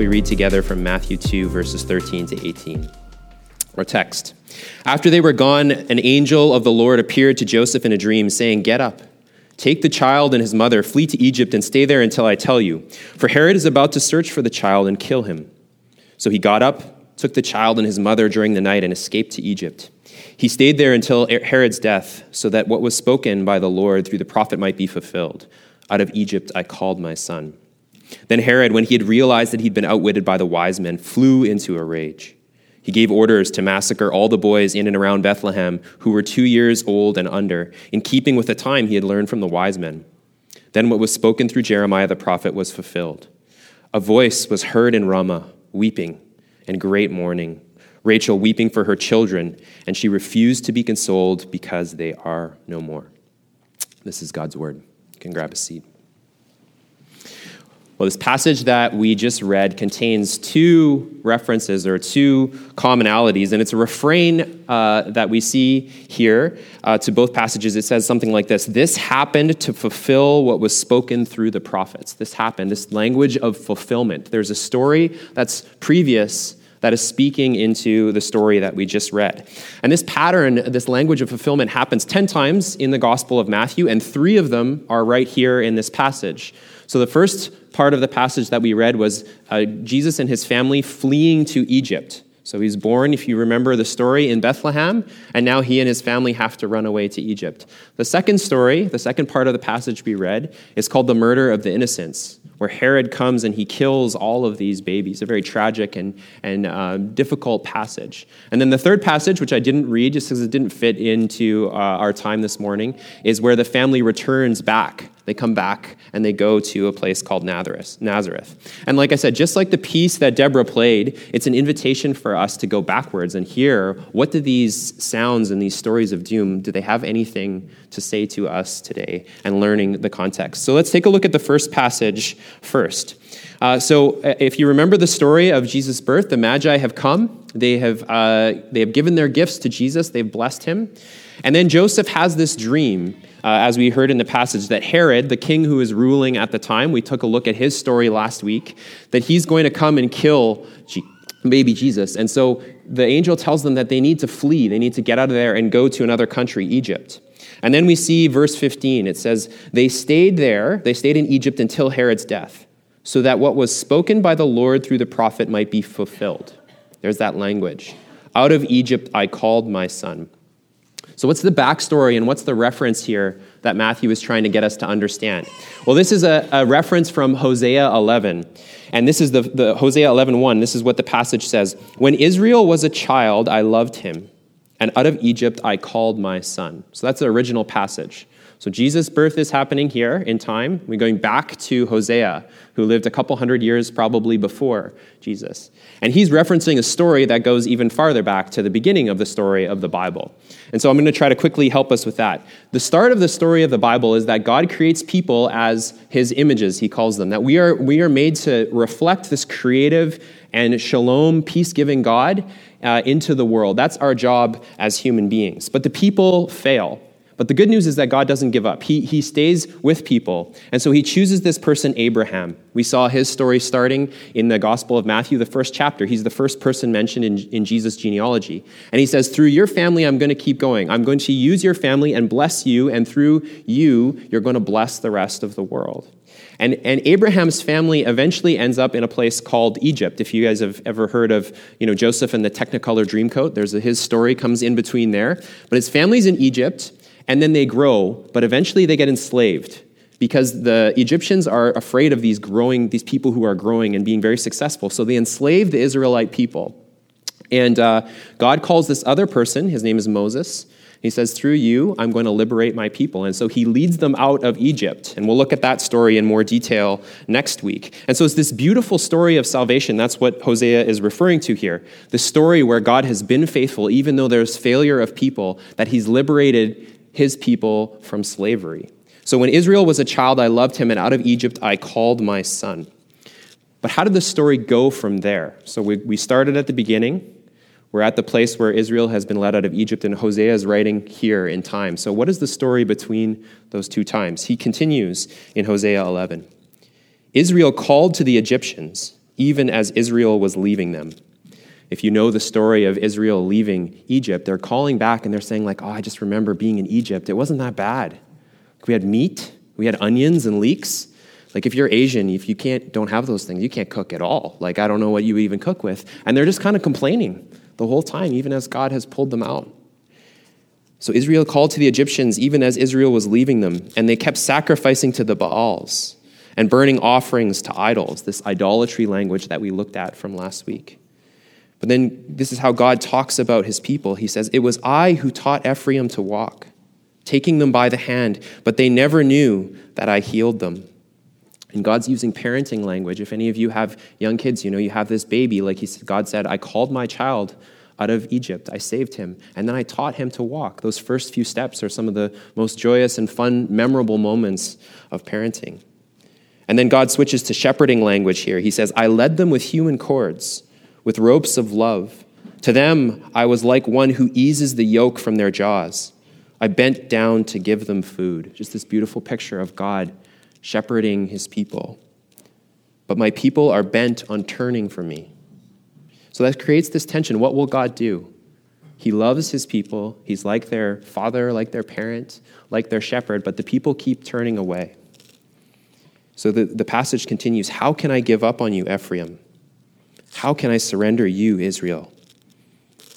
we read together from Matthew 2, verses 13 to 18. Our text. After they were gone, an angel of the Lord appeared to Joseph in a dream, saying, Get up, take the child and his mother, flee to Egypt, and stay there until I tell you. For Herod is about to search for the child and kill him. So he got up, took the child and his mother during the night, and escaped to Egypt. He stayed there until Herod's death, so that what was spoken by the Lord through the prophet might be fulfilled. Out of Egypt I called my son. Then Herod, when he had realized that he'd been outwitted by the wise men, flew into a rage. He gave orders to massacre all the boys in and around Bethlehem who were two years old and under, in keeping with the time he had learned from the wise men. Then what was spoken through Jeremiah the prophet was fulfilled. A voice was heard in Ramah, weeping and great mourning, Rachel weeping for her children, and she refused to be consoled because they are no more. This is God's word. You can grab a seat. Well, this passage that we just read contains two references or two commonalities, and it's a refrain uh, that we see here uh, to both passages. It says something like this This happened to fulfill what was spoken through the prophets. This happened, this language of fulfillment. There's a story that's previous that is speaking into the story that we just read. And this pattern, this language of fulfillment, happens 10 times in the Gospel of Matthew, and three of them are right here in this passage. So the first part of the passage that we read was uh, Jesus and his family fleeing to Egypt. So he's born, if you remember the story, in Bethlehem, and now he and his family have to run away to Egypt. The second story, the second part of the passage we read, is called the murder of the innocents, where Herod comes and he kills all of these babies. A very tragic and, and uh, difficult passage. And then the third passage, which I didn't read just because it didn't fit into uh, our time this morning, is where the family returns back they come back and they go to a place called Nazareth. And like I said, just like the piece that Deborah played, it's an invitation for us to go backwards and hear what do these sounds and these stories of doom, do they have anything to say to us today and learning the context. So let's take a look at the first passage first. Uh, so, uh, if you remember the story of Jesus' birth, the Magi have come. They have, uh, they have given their gifts to Jesus. They've blessed him. And then Joseph has this dream uh, as we heard in the passage, that Herod, the king who is ruling at the time, we took a look at his story last week, that he's going to come and kill G- baby Jesus. And so the angel tells them that they need to flee, they need to get out of there and go to another country, Egypt. And then we see verse 15. It says, They stayed there, they stayed in Egypt until Herod's death, so that what was spoken by the Lord through the prophet might be fulfilled. There's that language. Out of Egypt I called my son. So, what's the backstory and what's the reference here that Matthew is trying to get us to understand? Well, this is a, a reference from Hosea 11. And this is the, the Hosea 11 1. This is what the passage says When Israel was a child, I loved him, and out of Egypt I called my son. So, that's the original passage. So Jesus' birth is happening here in time. We're going back to Hosea, who lived a couple hundred years probably before Jesus. And he's referencing a story that goes even farther back to the beginning of the story of the Bible. And so I'm going to try to quickly help us with that. The start of the story of the Bible is that God creates people as his images, he calls them. That we are, we are made to reflect this creative and shalom, peace giving God uh, into the world. That's our job as human beings. But the people fail. But the good news is that God doesn't give up. He, he stays with people. And so he chooses this person, Abraham. We saw his story starting in the Gospel of Matthew, the first chapter. He's the first person mentioned in, in Jesus' genealogy. And he says, Through your family, I'm going to keep going. I'm going to use your family and bless you. And through you, you're going to bless the rest of the world. And, and Abraham's family eventually ends up in a place called Egypt. If you guys have ever heard of you know, Joseph and the Technicolor Dreamcoat, there's a, his story comes in between there. But his family's in Egypt and then they grow, but eventually they get enslaved because the Egyptians are afraid of these growing, these people who are growing and being very successful. So they enslave the Israelite people. And uh, God calls this other person, his name is Moses. He says, Through you, I'm going to liberate my people. And so he leads them out of Egypt. And we'll look at that story in more detail next week. And so it's this beautiful story of salvation. That's what Hosea is referring to here. The story where God has been faithful, even though there's failure of people, that he's liberated his people from slavery. So when Israel was a child, I loved him, and out of Egypt I called my son. But how did the story go from there? So we, we started at the beginning. We're at the place where Israel has been led out of Egypt, and Hosea is writing here in time. So, what is the story between those two times? He continues in Hosea 11 Israel called to the Egyptians even as Israel was leaving them. If you know the story of Israel leaving Egypt, they're calling back and they're saying, like, oh, I just remember being in Egypt. It wasn't that bad. We had meat, we had onions and leeks. Like if you're Asian, if you can't don't have those things, you can't cook at all. Like I don't know what you even cook with. And they're just kind of complaining the whole time, even as God has pulled them out. So Israel called to the Egyptians even as Israel was leaving them, and they kept sacrificing to the Baals and burning offerings to idols, this idolatry language that we looked at from last week. But then this is how God talks about his people. He says, It was I who taught Ephraim to walk, taking them by the hand, but they never knew that I healed them. And God's using parenting language. If any of you have young kids, you know you have this baby, like he, God said, I called my child out of Egypt. I saved him. And then I taught him to walk. Those first few steps are some of the most joyous and fun, memorable moments of parenting. And then God switches to shepherding language here. He says, I led them with human cords, with ropes of love. To them, I was like one who eases the yoke from their jaws. I bent down to give them food. Just this beautiful picture of God shepherding his people. But my people are bent on turning from me. So that creates this tension. What will God do? He loves his people. He's like their father, like their parent, like their shepherd, but the people keep turning away. So the, the passage continues How can I give up on you, Ephraim? How can I surrender you, Israel?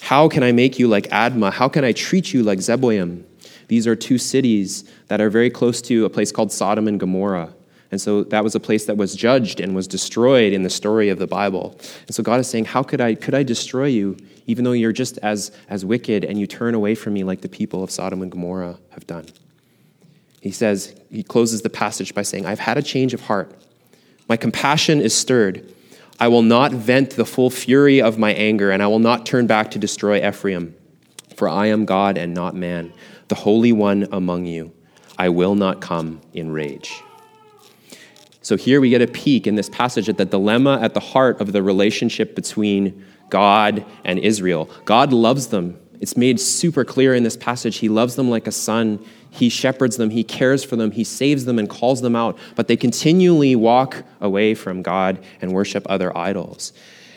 How can I make you like Admah? How can I treat you like Zeboim? These are two cities that are very close to a place called Sodom and Gomorrah. And so that was a place that was judged and was destroyed in the story of the Bible. And so God is saying, How could I could I destroy you, even though you're just as, as wicked and you turn away from me like the people of Sodom and Gomorrah have done? He says, he closes the passage by saying, I've had a change of heart. My compassion is stirred. I will not vent the full fury of my anger, and I will not turn back to destroy Ephraim. For I am God and not man, the Holy One among you. I will not come in rage. So here we get a peek in this passage at the dilemma at the heart of the relationship between God and Israel. God loves them. It's made super clear in this passage. He loves them like a son. He shepherds them. He cares for them. He saves them and calls them out. But they continually walk away from God and worship other idols.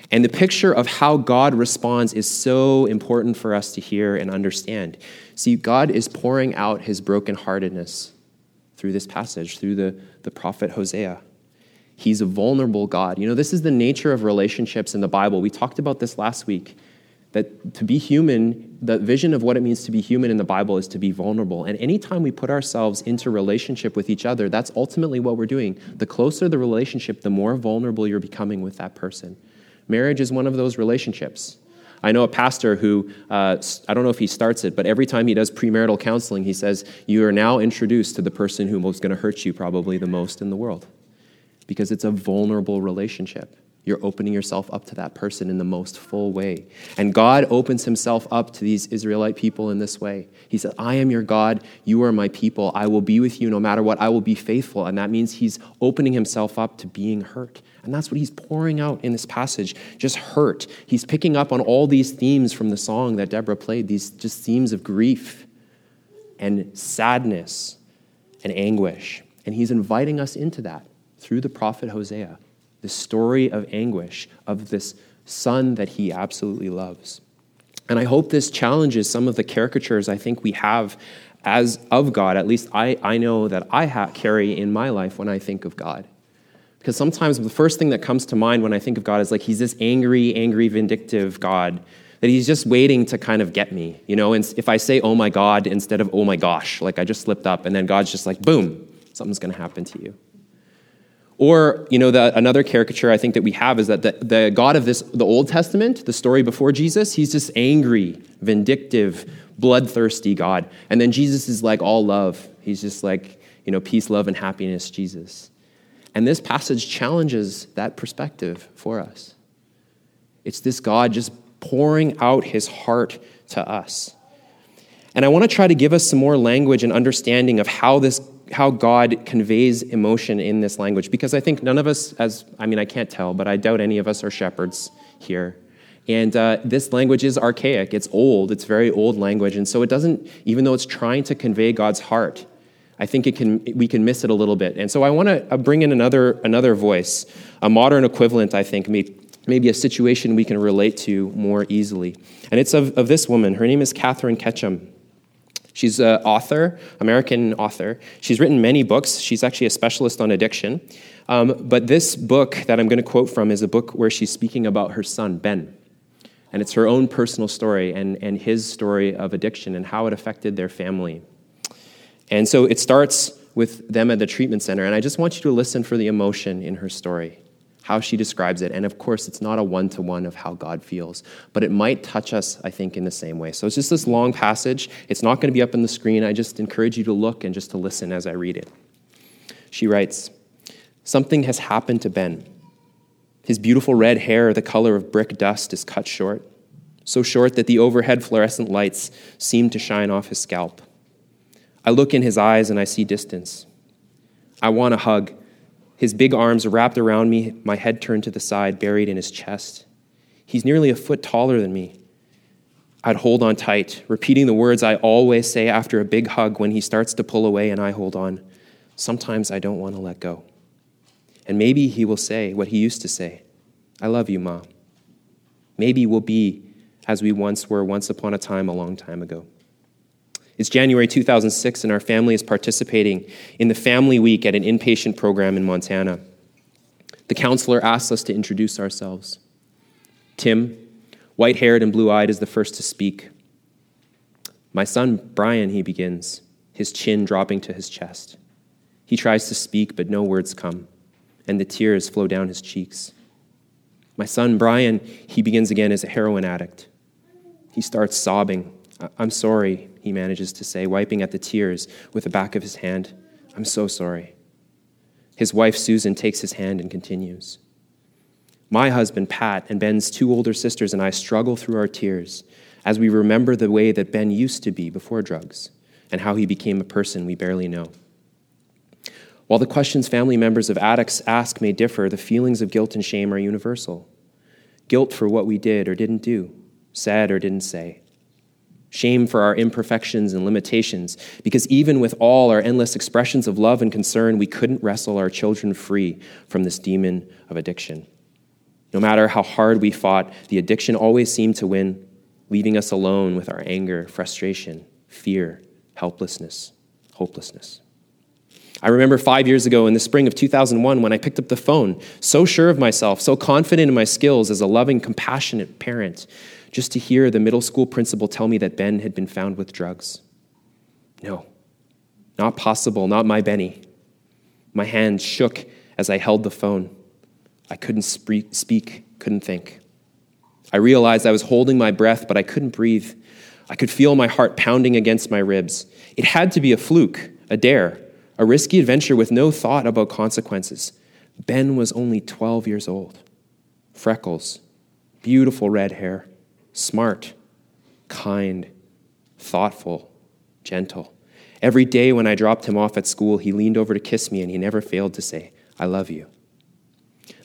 And the picture of how God responds is so important for us to hear and understand. See, God is pouring out his brokenheartedness through this passage, through the, the prophet Hosea. He's a vulnerable God. You know, this is the nature of relationships in the Bible. We talked about this last week that to be human, the vision of what it means to be human in the Bible is to be vulnerable. And anytime we put ourselves into relationship with each other, that's ultimately what we're doing. The closer the relationship, the more vulnerable you're becoming with that person. Marriage is one of those relationships. I know a pastor who, uh, I don't know if he starts it, but every time he does premarital counseling, he says, You are now introduced to the person who is going to hurt you probably the most in the world. Because it's a vulnerable relationship. You're opening yourself up to that person in the most full way. And God opens himself up to these Israelite people in this way. He said, I am your God. You are my people. I will be with you no matter what. I will be faithful. And that means he's opening himself up to being hurt. And that's what he's pouring out in this passage just hurt. He's picking up on all these themes from the song that Deborah played, these just themes of grief and sadness and anguish. And he's inviting us into that through the prophet Hosea, the story of anguish of this son that he absolutely loves. And I hope this challenges some of the caricatures I think we have as of God. At least I, I know that I ha- carry in my life when I think of God. Because sometimes the first thing that comes to mind when I think of God is like he's this angry, angry, vindictive God that he's just waiting to kind of get me. You know, and if I say, oh my God, instead of oh my gosh, like I just slipped up, and then God's just like, boom, something's going to happen to you. Or, you know, the, another caricature I think that we have is that the, the God of this, the Old Testament, the story before Jesus, he's just angry, vindictive, bloodthirsty God. And then Jesus is like all love. He's just like, you know, peace, love, and happiness, Jesus. And this passage challenges that perspective for us. It's this God just pouring out his heart to us. And I want to try to give us some more language and understanding of how this how God conveys emotion in this language because I think none of us as I mean I can't tell but I doubt any of us are shepherds here. And uh, this language is archaic. It's old. It's very old language. And so it doesn't, even though it's trying to convey God's heart, I think it can, we can miss it a little bit. And so I want to uh, bring in another, another voice, a modern equivalent, I think, maybe a situation we can relate to more easily. And it's of, of this woman. Her name is Katherine Ketcham. She's an author, American author. She's written many books. She's actually a specialist on addiction. Um, but this book that I'm going to quote from is a book where she's speaking about her son, Ben. And it's her own personal story and, and his story of addiction and how it affected their family. And so it starts with them at the treatment center. And I just want you to listen for the emotion in her story, how she describes it. And of course, it's not a one to one of how God feels, but it might touch us, I think, in the same way. So it's just this long passage. It's not going to be up on the screen. I just encourage you to look and just to listen as I read it. She writes Something has happened to Ben. His beautiful red hair, the color of brick dust, is cut short, so short that the overhead fluorescent lights seem to shine off his scalp. I look in his eyes and I see distance. I want a hug. His big arms wrapped around me, my head turned to the side, buried in his chest. He's nearly a foot taller than me. I'd hold on tight, repeating the words I always say after a big hug when he starts to pull away and I hold on. Sometimes I don't want to let go. And maybe he will say what he used to say I love you, Ma. Maybe we'll be as we once were once upon a time a long time ago. It's January 2006, and our family is participating in the Family Week at an inpatient program in Montana. The counselor asks us to introduce ourselves. Tim, white haired and blue eyed, is the first to speak. My son, Brian, he begins, his chin dropping to his chest. He tries to speak, but no words come, and the tears flow down his cheeks. My son, Brian, he begins again as a heroin addict. He starts sobbing. I'm sorry, he manages to say, wiping at the tears with the back of his hand. I'm so sorry. His wife, Susan, takes his hand and continues. My husband, Pat, and Ben's two older sisters and I struggle through our tears as we remember the way that Ben used to be before drugs and how he became a person we barely know. While the questions family members of addicts ask may differ, the feelings of guilt and shame are universal. Guilt for what we did or didn't do, said or didn't say, shame for our imperfections and limitations, because even with all our endless expressions of love and concern, we couldn't wrestle our children free from this demon of addiction. No matter how hard we fought, the addiction always seemed to win, leaving us alone with our anger, frustration, fear, helplessness, hopelessness. I remember five years ago in the spring of 2001 when I picked up the phone, so sure of myself, so confident in my skills as a loving, compassionate parent, just to hear the middle school principal tell me that Ben had been found with drugs. No, not possible, not my Benny. My hands shook as I held the phone. I couldn't speak, couldn't think. I realized I was holding my breath, but I couldn't breathe. I could feel my heart pounding against my ribs. It had to be a fluke, a dare, a risky adventure with no thought about consequences. Ben was only 12 years old. Freckles, beautiful red hair smart, kind, thoughtful, gentle. Every day when I dropped him off at school, he leaned over to kiss me and he never failed to say, I love you.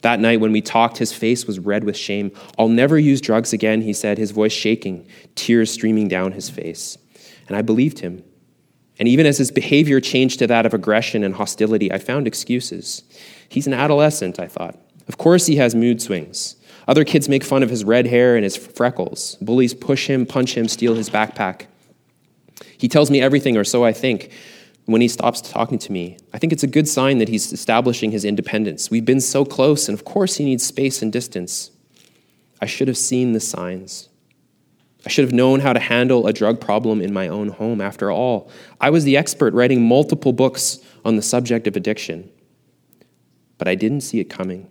That night when we talked, his face was red with shame. I'll never use drugs again, he said, his voice shaking, tears streaming down his face. And I believed him. And even as his behavior changed to that of aggression and hostility, I found excuses. He's an adolescent, I thought. Of course, he has mood swings. Other kids make fun of his red hair and his freckles. Bullies push him, punch him, steal his backpack. He tells me everything, or so I think, when he stops talking to me. I think it's a good sign that he's establishing his independence. We've been so close, and of course, he needs space and distance. I should have seen the signs. I should have known how to handle a drug problem in my own home. After all, I was the expert writing multiple books on the subject of addiction. But I didn't see it coming.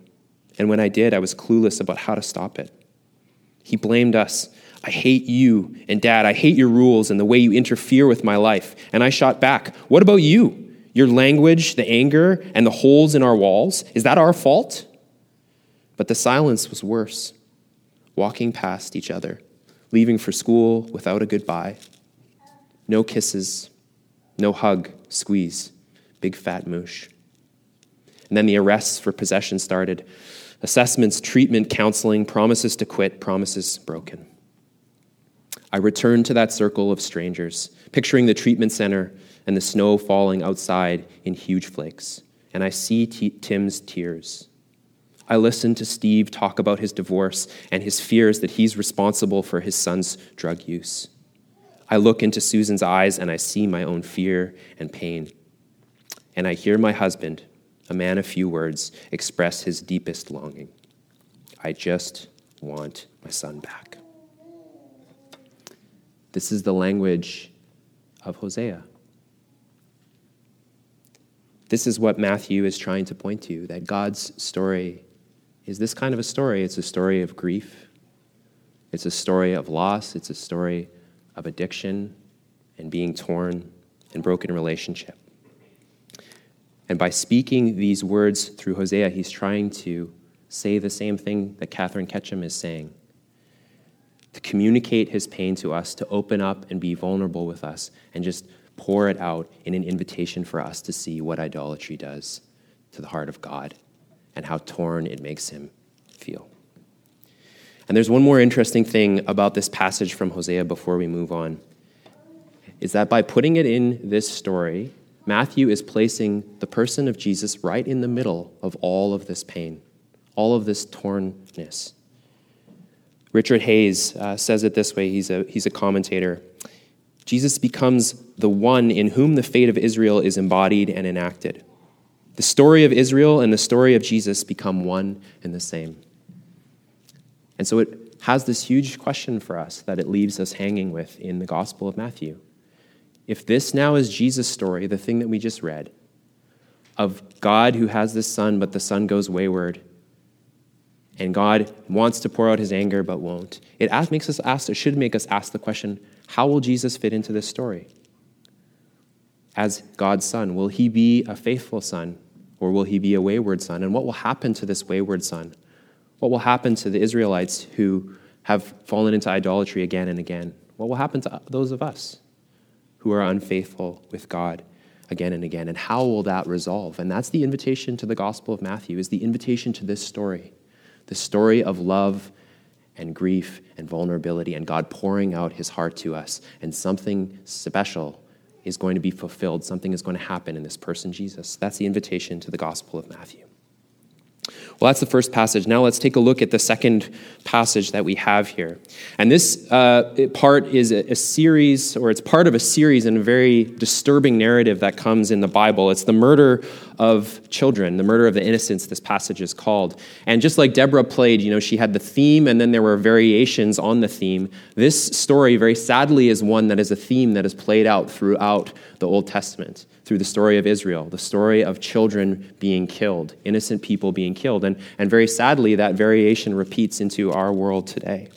And when I did, I was clueless about how to stop it. He blamed us. I hate you and dad. I hate your rules and the way you interfere with my life. And I shot back. What about you? Your language, the anger, and the holes in our walls? Is that our fault? But the silence was worse. Walking past each other, leaving for school without a goodbye. No kisses, no hug, squeeze, big fat moosh. And then the arrests for possession started assessments, treatment, counseling, promises to quit, promises broken. I returned to that circle of strangers, picturing the treatment center and the snow falling outside in huge flakes. And I see T- Tim's tears. I listen to Steve talk about his divorce and his fears that he's responsible for his son's drug use. I look into Susan's eyes and I see my own fear and pain. And I hear my husband, a man of few words, express his deepest longing. I just want my son back. This is the language of Hosea. This is what Matthew is trying to point to that God's story is this kind of a story. It's a story of grief, it's a story of loss, it's a story of addiction and being torn and broken relationship. And by speaking these words through Hosea, he's trying to say the same thing that Katherine Ketcham is saying to communicate his pain to us, to open up and be vulnerable with us, and just pour it out in an invitation for us to see what idolatry does to the heart of God and how torn it makes him feel. And there's one more interesting thing about this passage from Hosea before we move on is that by putting it in this story, Matthew is placing the person of Jesus right in the middle of all of this pain, all of this tornness. Richard Hays uh, says it this way he's a, he's a commentator. Jesus becomes the one in whom the fate of Israel is embodied and enacted. The story of Israel and the story of Jesus become one and the same. And so it has this huge question for us that it leaves us hanging with in the Gospel of Matthew. If this now is Jesus' story, the thing that we just read, of God who has this son, but the son goes wayward, and God wants to pour out his anger but won't, it makes us ask, it should make us ask the question how will Jesus fit into this story? As God's son, will he be a faithful son or will he be a wayward son? And what will happen to this wayward son? What will happen to the Israelites who have fallen into idolatry again and again? What will happen to those of us who are unfaithful with God again and again? And how will that resolve? And that's the invitation to the Gospel of Matthew, is the invitation to this story, the story of love and grief and vulnerability and God pouring out his heart to us and something special is going to be fulfilled. Something is going to happen in this person, Jesus. That's the invitation to the Gospel of Matthew. Well, that's the first passage. Now let's take a look at the second passage that we have here. And this uh, part is a, a, series, or it's part of a series in a very disturbing narrative that comes in the Bible. It's the murder of children, the murder of the innocents, this passage is called. And just like Deborah played, you know, she had the theme and then there were variations on the theme. This story, very sadly, is one that is a theme that is played out throughout the Old Testament through the story of Israel, the story of children being killed, innocent people being killed. And, and very sadly, that variation repeats into our world today.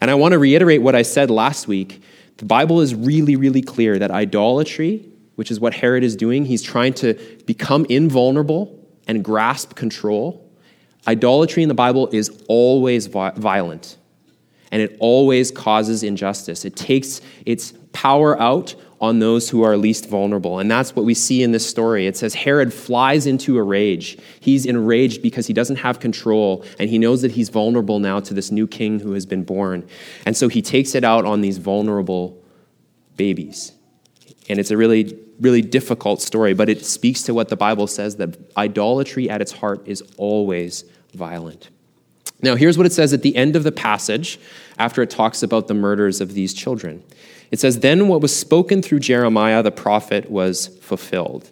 And I want to reiterate what I said last week. The Bible is really, really clear that idolatry, which is what Herod is doing, he's trying to become invulnerable and grasp control. Idolatry in the Bible is always violent and it always causes injustice. It takes its power out on those who are least vulnerable. And that's what we see in this story. It says Herod flies into a rage. He's enraged because he doesn't have control, and he knows that he's vulnerable now to this new king who has been born. And so he takes it out on these vulnerable babies. And it's a really, really difficult story, but it speaks to what the Bible says that idolatry at its heart is always violent. Now, here's what it says at the end of the passage after it talks about the murders of these children. It says, Then what was spoken through Jeremiah the prophet was fulfilled.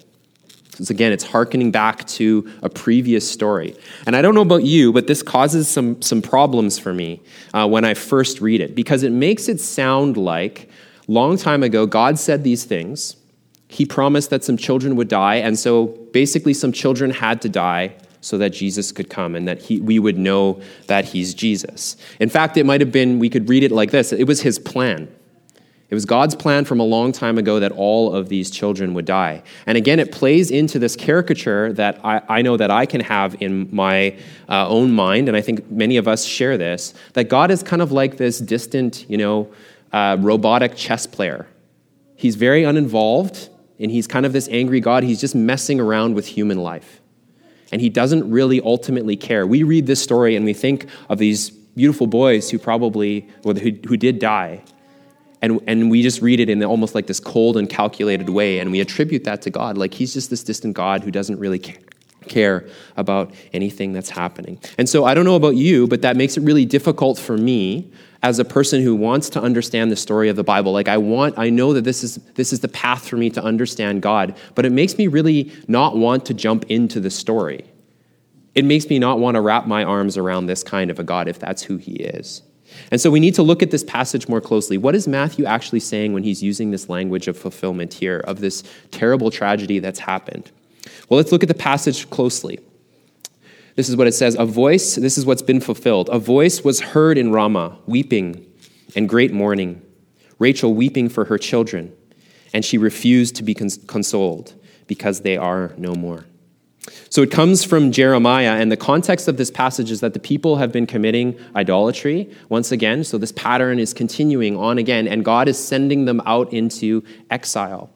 So again, it's hearkening back to a previous story. And I don't know about you, but this causes some, some problems for me uh, when I first read it because it makes it sound like long time ago God said these things. He promised that some children would die, and so basically some children had to die so that Jesus could come and that he, we would know that he's Jesus. In fact, it might have been, we could read it like this it was his plan. It was God's plan from a long time ago that all of these children would die. And again, it plays into this caricature that I, I know that I can have in my uh, own mind, and I think many of us share this, that God is kind of like this distant, you know, uh, robotic chess player. He's very uninvolved, and he's kind of this angry God. He's just messing around with human life. And he doesn't really ultimately care. We read this story and we think of these beautiful boys who probably, who, who did die And, and we just read it in almost like this cold and calculated way, and we attribute that to God. Like he's just this distant God who doesn't really care about anything that's happening. And so I don't know about you, but that makes it really difficult for me as a person who wants to understand the story of the Bible. Like I want I know that this is this is the path for me to understand God, but it makes me really not want to jump into the story. It makes me not want to wrap my arms around this kind of a God if that's who he is. And so we need to look at this passage more closely. What is Matthew actually saying when he's using this language of fulfillment here, of this terrible tragedy that's happened? Well, let's look at the passage closely. This is what it says A voice, this is what's been fulfilled. A voice was heard in Ramah, weeping and great mourning, Rachel weeping for her children, and she refused to be cons- consoled because they are no more. So it comes from Jeremiah, and the context of this passage is that the people have been committing idolatry once again. So this pattern is continuing on again, and God is sending them out into exile.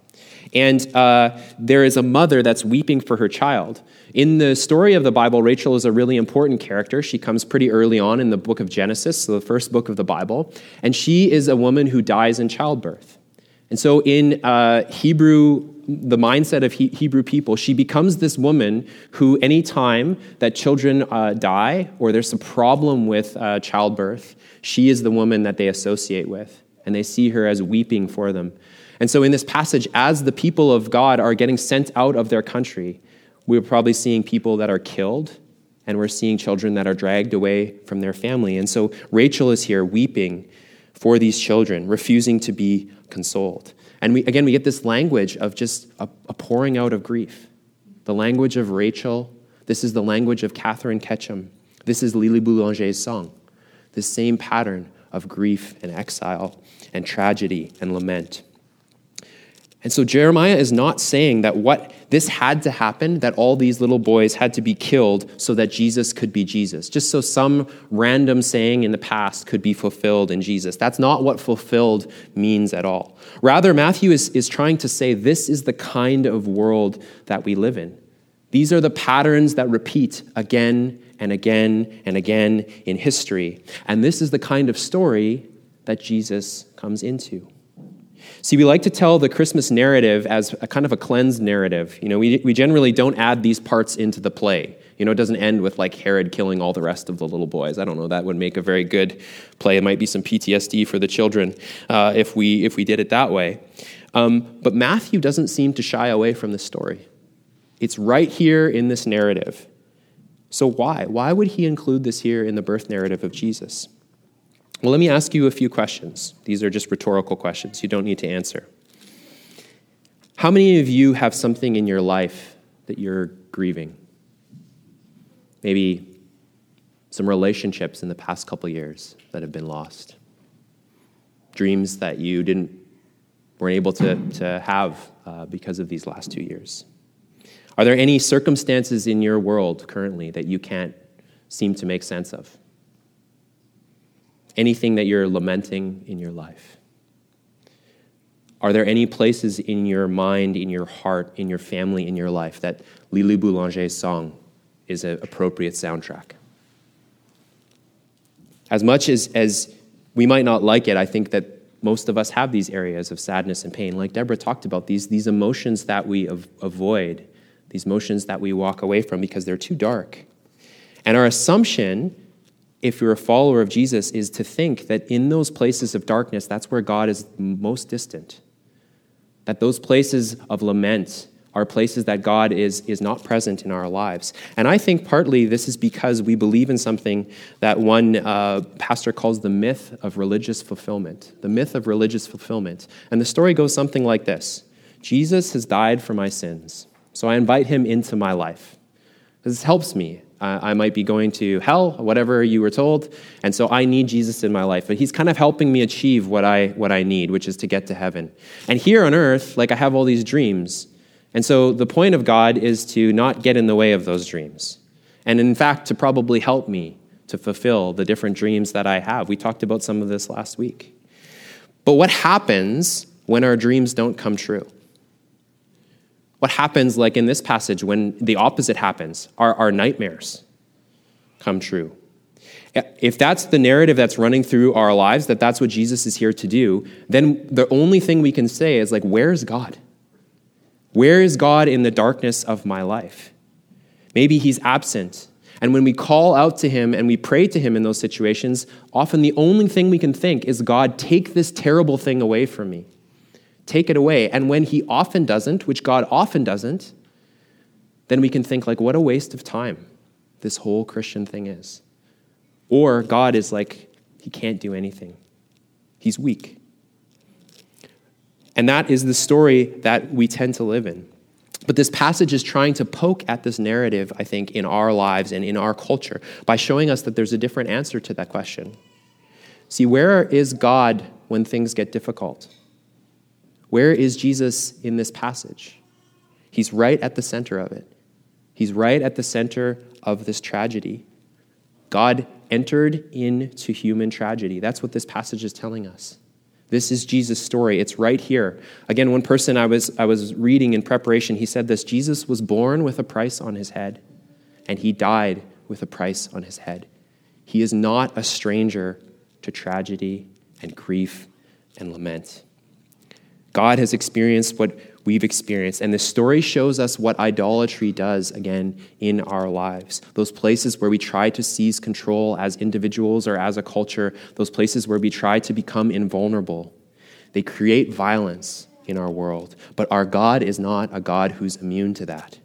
And uh, there is a mother that's weeping for her child. In the story of the Bible, Rachel is a really important character. She comes pretty early on in the book of Genesis, so the first book of the Bible. And she is a woman who dies in childbirth. And so, in uh, Hebrew, the mindset of he- Hebrew people, she becomes this woman who, anytime that children uh, die or there's a problem with uh, childbirth, she is the woman that they associate with. And they see her as weeping for them. And so, in this passage, as the people of God are getting sent out of their country, we're probably seeing people that are killed, and we're seeing children that are dragged away from their family. And so, Rachel is here weeping for these children, refusing to be consoled. And we, again, we get this language of just a, a pouring out of grief. The language of Rachel. This is the language of Katherine Ketcham. This is Lily Boulanger's song. The same pattern of grief and exile and tragedy and lament. And so Jeremiah is not saying that what this had to happen, that all these little boys had to be killed so that Jesus could be Jesus, just so some random saying in the past could be fulfilled in Jesus. That's not what fulfilled means at all. Rather, Matthew is, is trying to say this is the kind of world that we live in. These are the patterns that repeat again and again and again in history. And this is the kind of story that Jesus comes into. See, we like to tell the Christmas narrative as a kind of a cleansed narrative. You know, we, we generally don't add these parts into the play. You know, it doesn't end with like Herod killing all the rest of the little boys. I don't know. That would make a very good play. It might be some PTSD for the children uh, if we if we did it that way. Um, but Matthew doesn't seem to shy away from the story. It's right here in this narrative. So why? Why would he include this here in the birth narrative of Jesus? Well, let me ask you a few questions. These are just rhetorical questions. You don't need to answer. How many of you have something in your life that you're grieving? Maybe some relationships in the past couple years that have been lost. Dreams that you didn't weren't able to, to have uh, because of these last two years. Are there any circumstances in your world currently that you can't seem to make sense of? Anything that you're lamenting in your life? Are there any places in your mind, in your heart, in your family, in your life that Lily Boulanger's song is an appropriate soundtrack? As much as, as we might not like it, I think that most of us have these areas of sadness and pain. Like Deborah talked about, these, these emotions that we av- avoid, these emotions that we walk away from because they're too dark. And our assumption if you're a follower of Jesus, is to think that in those places of darkness, that's where God is most distant. That those places of lament are places that God is, is not present in our lives. And I think partly this is because we believe in something that one uh, pastor calls the myth of religious fulfillment. The myth of religious fulfillment. And the story goes something like this Jesus has died for my sins, so I invite him into my life. This helps me I might be going to hell, whatever you were told. And so I need Jesus in my life. But he's kind of helping me achieve what I, what I need, which is to get to heaven. And here on earth, like I have all these dreams. And so the point of God is to not get in the way of those dreams. And in fact, to probably help me to fulfill the different dreams that I have. We talked about some of this last week. But what happens when our dreams don't come true? What happens, like in this passage, when the opposite happens? Our, our nightmares come true. If that's the narrative that's running through our lives, that that's what Jesus is here to do, then the only thing we can say is like, where's God? Where is God in the darkness of my life? Maybe he's absent. And when we call out to him and we pray to him in those situations, often the only thing we can think is, God, take this terrible thing away from me. Take it away. And when he often doesn't, which God often doesn't, then we can think, like, what a waste of time this whole Christian thing is. Or God is like, he can't do anything, he's weak. And that is the story that we tend to live in. But this passage is trying to poke at this narrative, I think, in our lives and in our culture by showing us that there's a different answer to that question. See, where is God when things get difficult? Where is Jesus in this passage? He's right at the center of it. He's right at the center of this tragedy. God entered into human tragedy. That's what this passage is telling us. This is Jesus' story. It's right here. Again, one person I was, I was reading in preparation, he said this Jesus was born with a price on his head, and he died with a price on his head. He is not a stranger to tragedy and grief and lament. God has experienced what we've experienced. And this story shows us what idolatry does again in our lives. Those places where we try to seize control as individuals or as a culture, those places where we try to become invulnerable. They create violence in our world. But our God is not a God who's immune to that.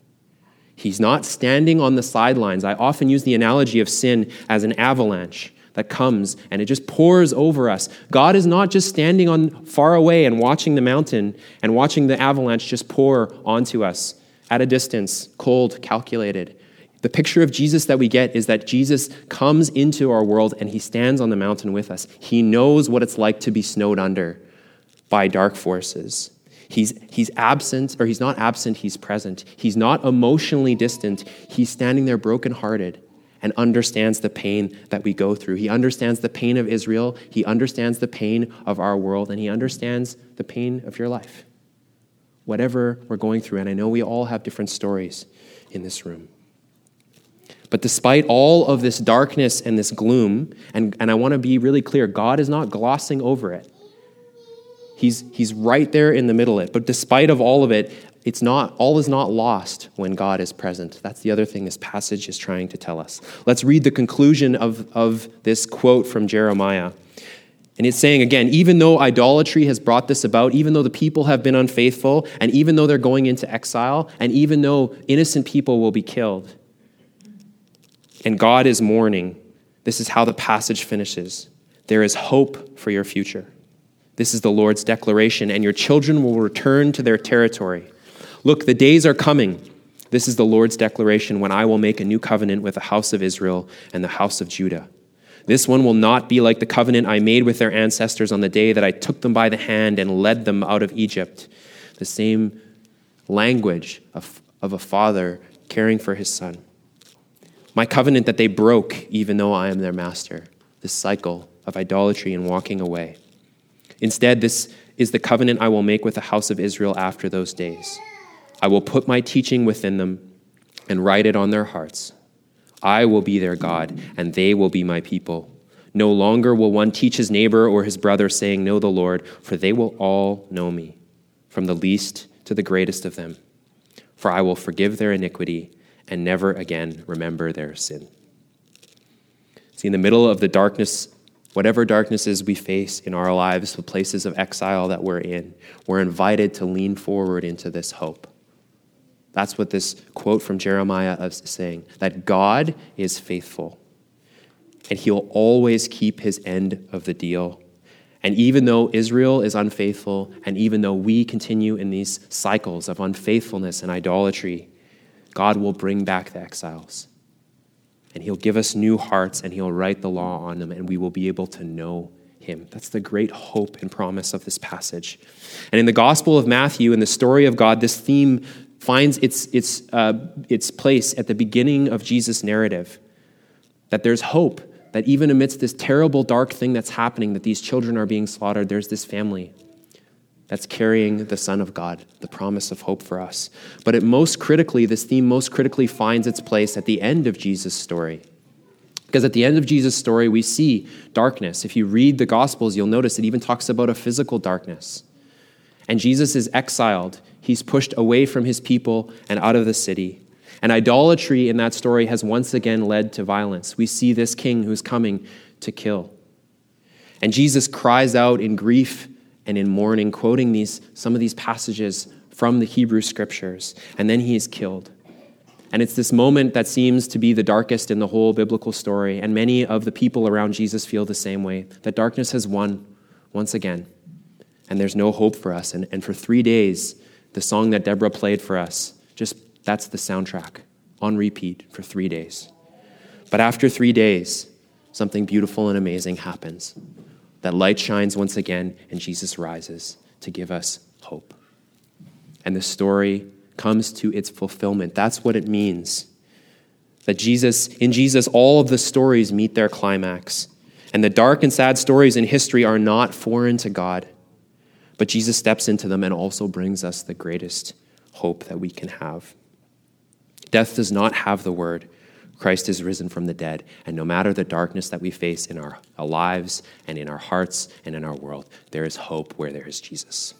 He's not standing on the sidelines. I often use the analogy of sin as an avalanche that comes and it just pours over us. God is not just standing on far away and watching the mountain and watching the avalanche just pour onto us at a distance, cold, calculated. The picture of Jesus that we get is that Jesus comes into our world and he stands on the mountain with us. He knows what it's like to be snowed under by dark forces. He's, he's absent, or he's not absent, he's present. He's not emotionally distant. He's standing there brokenhearted and understands the pain that we go through. He understands the pain of Israel, he understands the pain of our world, and he understands the pain of your life. Whatever we're going through, and I know we all have different stories in this room. But despite all of this darkness and this gloom, and, and I want to be really clear, God is not glossing over it. He's, he's right there in the middle of it. But despite of all of it, it's not all is not lost when God is present. That's the other thing this passage is trying to tell us. Let's read the conclusion of, of this quote from Jeremiah. And it's saying again, even though idolatry has brought this about, even though the people have been unfaithful, and even though they're going into exile, and even though innocent people will be killed, and God is mourning, this is how the passage finishes. There is hope for your future. This is the Lord's declaration, and your children will return to their territory. Look, the days are coming. This is the Lord's declaration when I will make a new covenant with the house of Israel and the house of Judah. This one will not be like the covenant I made with their ancestors on the day that I took them by the hand and led them out of Egypt. The same language of, of a father caring for his son. My covenant that they broke, even though I am their master. This cycle of idolatry and walking away. Instead, this is the covenant I will make with the house of Israel after those days. I will put my teaching within them and write it on their hearts. I will be their God, and they will be my people. No longer will one teach his neighbor or his brother, saying, Know the Lord, for they will all know me, from the least to the greatest of them. For I will forgive their iniquity and never again remember their sin. See, in the middle of the darkness, whatever darknesses we face in our lives, the places of exile that we're in, we're invited to lean forward into this hope. That's what this quote from Jeremiah is saying that God is faithful and he'll always keep his end of the deal. And even though Israel is unfaithful, and even though we continue in these cycles of unfaithfulness and idolatry, God will bring back the exiles. And he'll give us new hearts, and he'll write the law on them, and we will be able to know him. That's the great hope and promise of this passage. And in the Gospel of Matthew, in the story of God, this theme finds its, its, uh, its place at the beginning of Jesus' narrative. That there's hope, that even amidst this terrible, dark thing that's happening, that these children are being slaughtered, there's this family that's carrying the Son of God, the promise of hope for us. But it most critically, this theme most critically finds its place at the end of Jesus' story. Because at the end of Jesus' story, we see darkness. If you read the Gospels, you'll notice it even talks about a physical darkness. And Jesus is exiled. He's pushed away from his people and out of the city. And idolatry in that story has once again led to violence. We see this king who's coming to kill. And Jesus cries out in grief and in mourning, quoting these, some of these passages from the Hebrew scriptures. And then he is killed. And it's this moment that seems to be the darkest in the whole biblical story. And many of the people around Jesus feel the same way that darkness has won once again. And there's no hope for us. And, and for three days, the song that Deborah played for us, just that's the soundtrack on repeat for three days. But after three days, something beautiful and amazing happens. That light shines once again, and Jesus rises to give us hope. And the story comes to its fulfillment. That's what it means. That Jesus, in Jesus, all of the stories meet their climax. And the dark and sad stories in history are not foreign to God. But Jesus steps into them and also brings us the greatest hope that we can have. Death does not have the word. Christ is risen from the dead. And no matter the darkness that we face in our lives and in our hearts and in our world, there is hope where there is Jesus.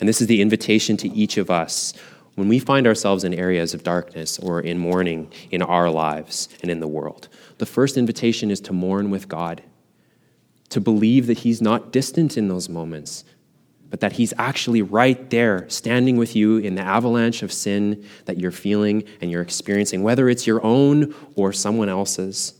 And this is the invitation to each of us when we find ourselves in areas of darkness or in mourning in our lives and in the world. The first invitation is to mourn with God, to believe that He's not distant in those moments, but that He's actually right there, standing with you in the avalanche of sin that you're feeling and you're experiencing, whether it's your own or someone else's.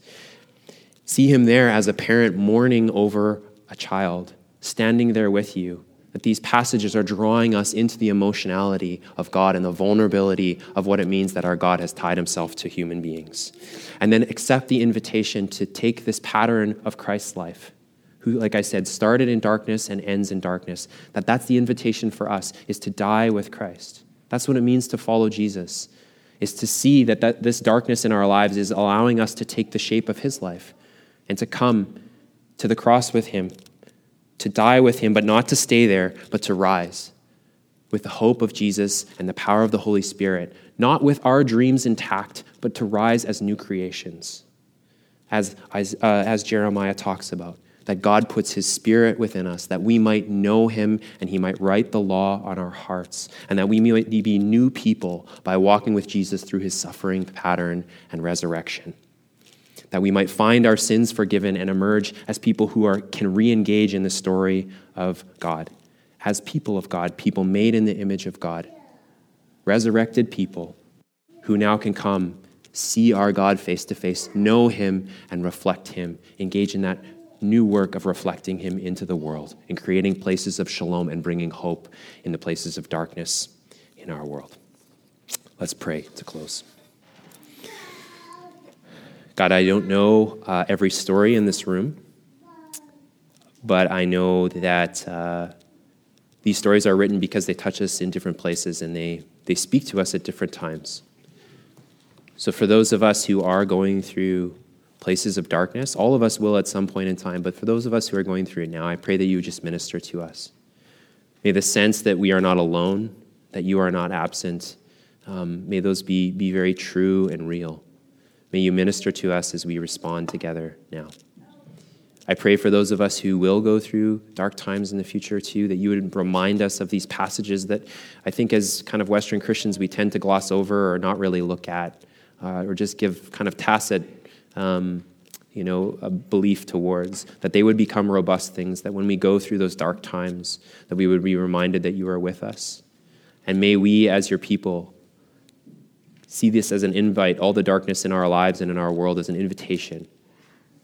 See Him there as a parent mourning over a child, standing there with you that these passages are drawing us into the emotionality of God and the vulnerability of what it means that our God has tied himself to human beings. And then accept the invitation to take this pattern of Christ's life, who, like I said, started in darkness and ends in darkness, that that's the invitation for us, is to die with Christ. That's what it means to follow Jesus, is to see that, that this darkness in our lives is allowing us to take the shape of his life and to come to the cross with him to die with him, but not to stay there, but to rise with the hope of Jesus and the power of the Holy Spirit, not with our dreams intact, but to rise as new creations, as, as, uh, as Jeremiah talks about. That God puts his spirit within us, that we might know him and he might write the law on our hearts, and that we might be new people by walking with Jesus through his suffering pattern and resurrection. That we might find our sins forgiven and emerge as people who are, can re engage in the story of God, as people of God, people made in the image of God, resurrected people who now can come, see our God face to face, know Him, and reflect Him, engage in that new work of reflecting Him into the world and creating places of shalom and bringing hope in the places of darkness in our world. Let's pray to close. God, I don't know uh, every story in this room, but I know that uh, these stories are written because they touch us in different places and they, they speak to us at different times. So, for those of us who are going through places of darkness, all of us will at some point in time, but for those of us who are going through it now, I pray that you just minister to us. May the sense that we are not alone, that you are not absent, um, may those be, be very true and real. May you minister to us as we respond together now. I pray for those of us who will go through dark times in the future too, that you would remind us of these passages that I think as kind of Western Christians we tend to gloss over or not really look at, uh, or just give kind of tacit, um, you know, a belief towards, that they would become robust things, that when we go through those dark times, that we would be reminded that you are with us. And may we as your people see this as an invite, all the darkness in our lives and in our world as an invitation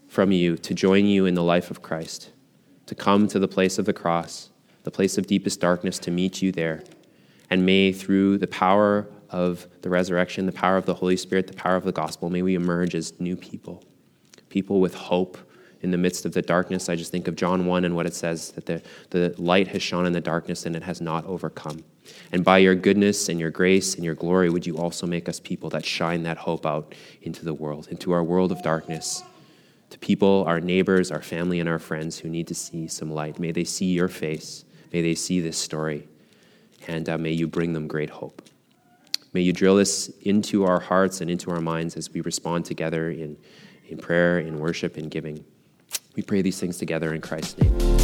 from you to join you in the life of Christ, to come to the place of the cross, the place of deepest darkness, to meet you there. And may, through the power of the resurrection, the power of the Holy Spirit, the power of the gospel, may we emerge as new people, people with hope in the midst of the darkness. I just think of John 1 and what it says that the, the light has shone in the darkness and it has not overcome. And by your goodness and your grace and your glory, would you also make us people that shine that hope out into the world, into our world of darkness, to people, our neighbors, our family, and our friends who need to see some light. May they see your face. May they see this story. And uh, may you bring them great hope. May you drill this into our hearts and into our minds as we respond together in, in prayer, in worship, in giving. We pray these things together in Christ's name.